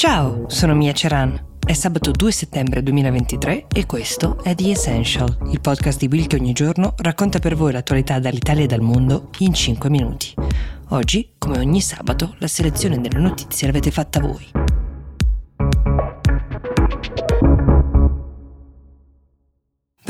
Ciao, sono Mia Ceran. È sabato 2 settembre 2023 e questo è The Essential, il podcast di Will che ogni giorno racconta per voi l'attualità dall'Italia e dal mondo in 5 minuti. Oggi, come ogni sabato, la selezione delle notizie l'avete fatta voi.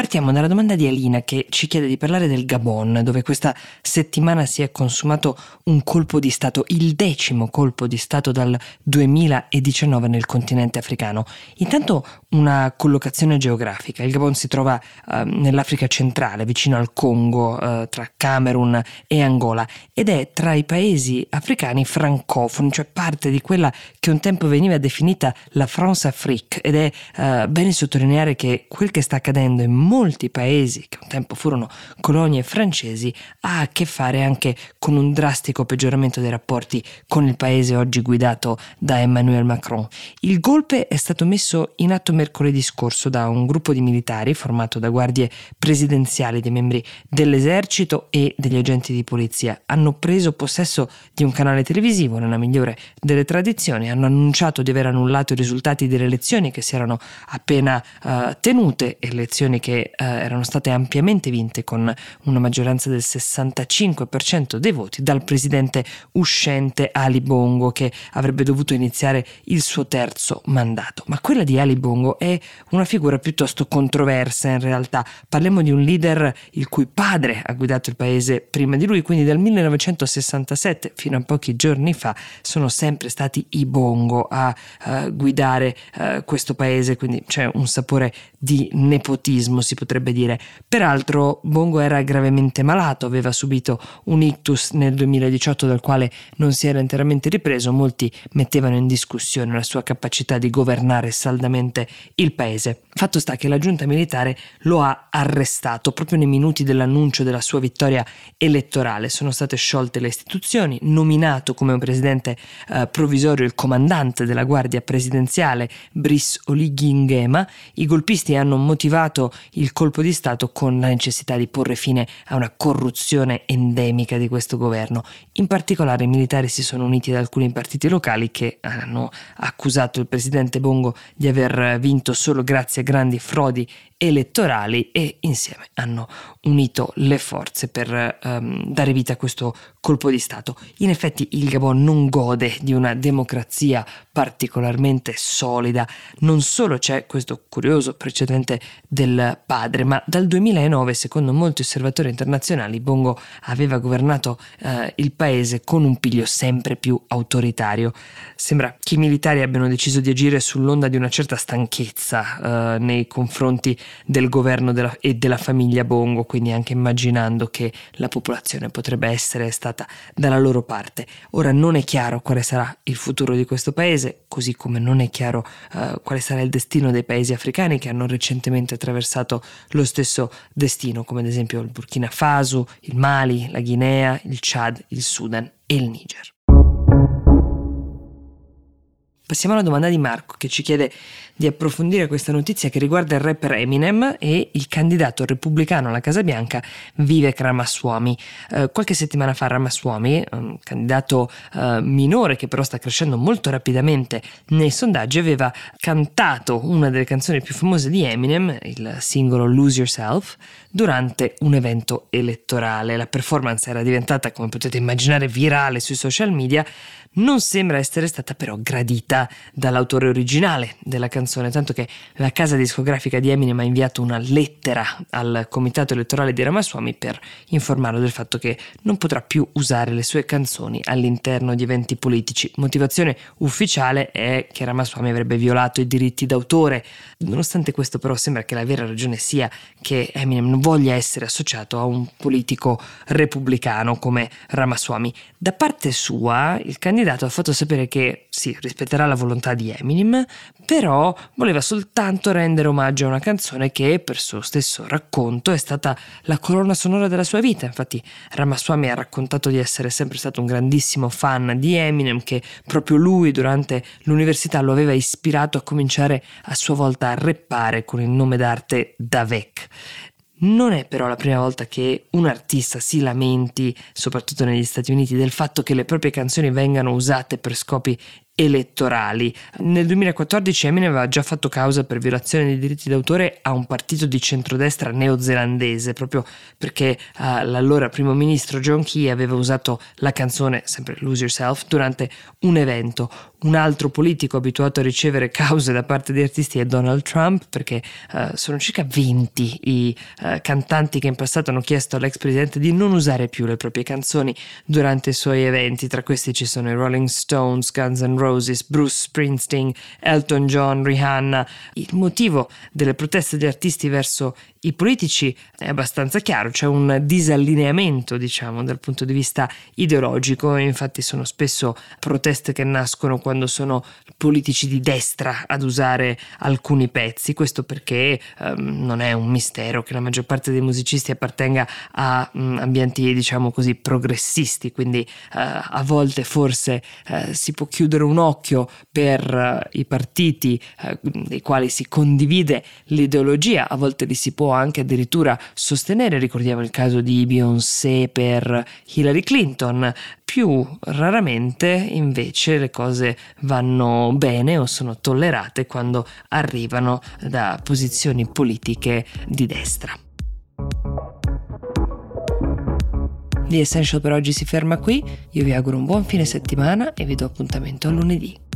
Partiamo dalla domanda di Alina che ci chiede di parlare del Gabon, dove questa settimana si è consumato un colpo di Stato, il decimo colpo di Stato dal 2019 nel continente africano. Intanto una collocazione geografica. Il Gabon si trova uh, nell'Africa centrale, vicino al Congo, uh, tra Camerun e Angola, ed è tra i paesi africani francofoni, cioè parte di quella che un tempo veniva definita la France Afrique, ed è uh, bene sottolineare che quel che sta accadendo in molti paesi che un tempo furono colonie francesi ha a che fare anche con un drastico peggioramento dei rapporti con il paese oggi guidato da Emmanuel Macron. Il golpe è stato messo in atto mercoledì scorso da un gruppo di militari formato da guardie presidenziali dei membri dell'esercito e degli agenti di polizia. Hanno preso possesso di un canale televisivo nella migliore delle tradizioni, hanno annunciato di aver annullato i risultati delle elezioni che si erano appena uh, tenute, elezioni che eh, erano state ampiamente vinte con una maggioranza del 65% dei voti dal presidente uscente Ali Bongo che avrebbe dovuto iniziare il suo terzo mandato. Ma quella di Ali Bongo è una figura piuttosto controversa in realtà. Parliamo di un leader il cui padre ha guidato il paese prima di lui, quindi dal 1967 fino a pochi giorni fa sono sempre stati i Bongo a uh, guidare uh, questo paese, quindi c'è un sapore di nepotismo si potrebbe dire. Peraltro Bongo era gravemente malato, aveva subito un ictus nel 2018 dal quale non si era interamente ripreso, molti mettevano in discussione la sua capacità di governare saldamente il paese. Fatto sta che la giunta militare lo ha arrestato proprio nei minuti dell'annuncio della sua vittoria elettorale. Sono state sciolte le istituzioni, nominato come presidente eh, provvisorio il comandante della guardia presidenziale Brice Nguema. I golpisti hanno motivato il colpo di Stato con la necessità di porre fine a una corruzione endemica di questo governo. In particolare i militari si sono uniti ad alcuni partiti locali che hanno accusato il presidente Bongo di aver vinto solo grazie a grandi frodi elettorali e insieme hanno unito le forze per um, dare vita a questo colpo di Stato. In effetti il Gabon non gode di una democrazia particolarmente solida, non solo c'è questo curioso precedente del padre, ma dal 2009, secondo molti osservatori internazionali, Bongo aveva governato uh, il paese con un piglio sempre più autoritario. Sembra che i militari abbiano deciso di agire sull'onda di una certa stanchezza uh, nei confronti del governo della, e della famiglia Bongo, quindi anche immaginando che la popolazione potrebbe essere stata dalla loro parte. Ora non è chiaro quale sarà il futuro di questo paese, così come non è chiaro uh, quale sarà il destino dei paesi africani che hanno recentemente attraversato lo stesso destino, come ad esempio il Burkina Faso, il Mali, la Guinea, il Chad, il Sudan e il Niger. Passiamo alla domanda di Marco che ci chiede di approfondire questa notizia che riguarda il rapper Eminem e il candidato repubblicano alla Casa Bianca Vivek Ramaswamy. Eh, qualche settimana fa Ramaswamy, un candidato eh, minore che però sta crescendo molto rapidamente nei sondaggi, aveva cantato una delle canzoni più famose di Eminem, il singolo Lose Yourself, durante un evento elettorale. La performance era diventata, come potete immaginare, virale sui social media non sembra essere stata però gradita dall'autore originale della canzone, tanto che la casa discografica di Eminem ha inviato una lettera al comitato elettorale di Ramaswamy per informarlo del fatto che non potrà più usare le sue canzoni all'interno di eventi politici. Motivazione ufficiale è che Ramaswamy avrebbe violato i diritti d'autore. Nonostante questo però sembra che la vera ragione sia che Eminem non voglia essere associato a un politico repubblicano come Ramaswamy. Da parte sua il candidato ha fatto sapere che sì, rispetterà la volontà di Eminem, però voleva soltanto rendere omaggio a una canzone che, per suo stesso racconto, è stata la colonna sonora della sua vita. Infatti, Ramaswamy ha raccontato di essere sempre stato un grandissimo fan di Eminem, che proprio lui durante l'università lo aveva ispirato a cominciare a sua volta a reppare con il nome d'arte Davek. Non è però la prima volta che un artista si lamenti, soprattutto negli Stati Uniti, del fatto che le proprie canzoni vengano usate per scopi elettorali. Nel 2014 Eminem aveva già fatto causa per violazione dei diritti d'autore a un partito di centrodestra neozelandese, proprio perché uh, l'allora primo ministro John Key aveva usato la canzone, sempre Lose Yourself, durante un evento. Un altro politico abituato a ricevere cause da parte di artisti è Donald Trump, perché uh, sono circa 20 i uh, cantanti che in passato hanno chiesto all'ex presidente di non usare più le proprie canzoni durante i suoi eventi. Tra questi ci sono i Rolling Stones, Guns N' Roses, Roses, Bruce Springsteen, Elton John, Rihanna. Il motivo delle proteste degli artisti verso i politici è abbastanza chiaro, c'è un disallineamento, diciamo, dal punto di vista ideologico, infatti sono spesso proteste che nascono quando sono politici di destra ad usare alcuni pezzi, questo perché um, non è un mistero che la maggior parte dei musicisti appartenga a um, ambienti, diciamo così, progressisti, quindi uh, a volte forse uh, si può chiudere un occhio per uh, i partiti dei quali si condivide l'ideologia, a volte li si può anche addirittura sostenere, ricordiamo il caso di Beyoncé per Hillary Clinton, più raramente invece le cose vanno bene o sono tollerate quando arrivano da posizioni politiche di destra. The Essential per oggi si ferma qui, io vi auguro un buon fine settimana e vi do appuntamento a lunedì.